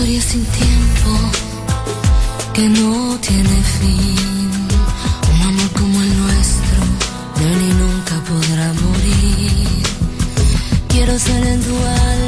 historia sin tiempo que no tiene fin. Un amor como el nuestro no ni nunca podrá morir. Quiero ser en tu alma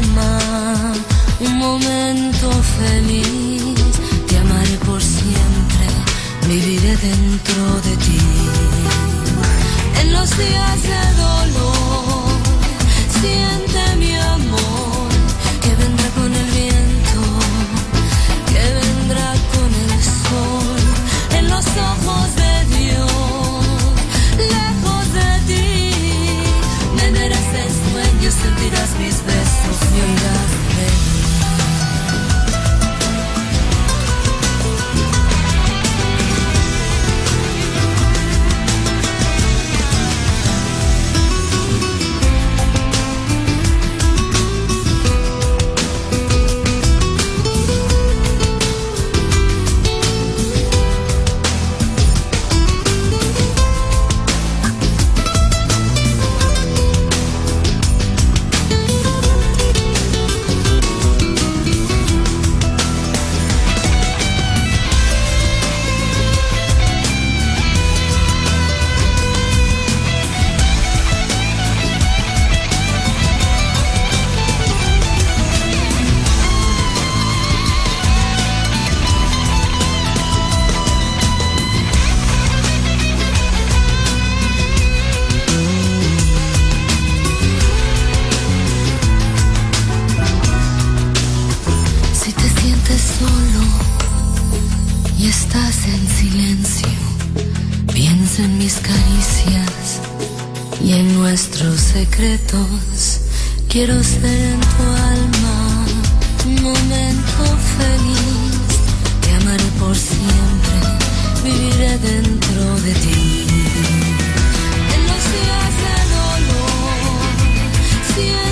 y estás en silencio. Piensa en mis caricias y en nuestros secretos. Quiero ser en tu alma un momento feliz. Te amaré por siempre, viviré dentro de ti. En los días de dolor, siempre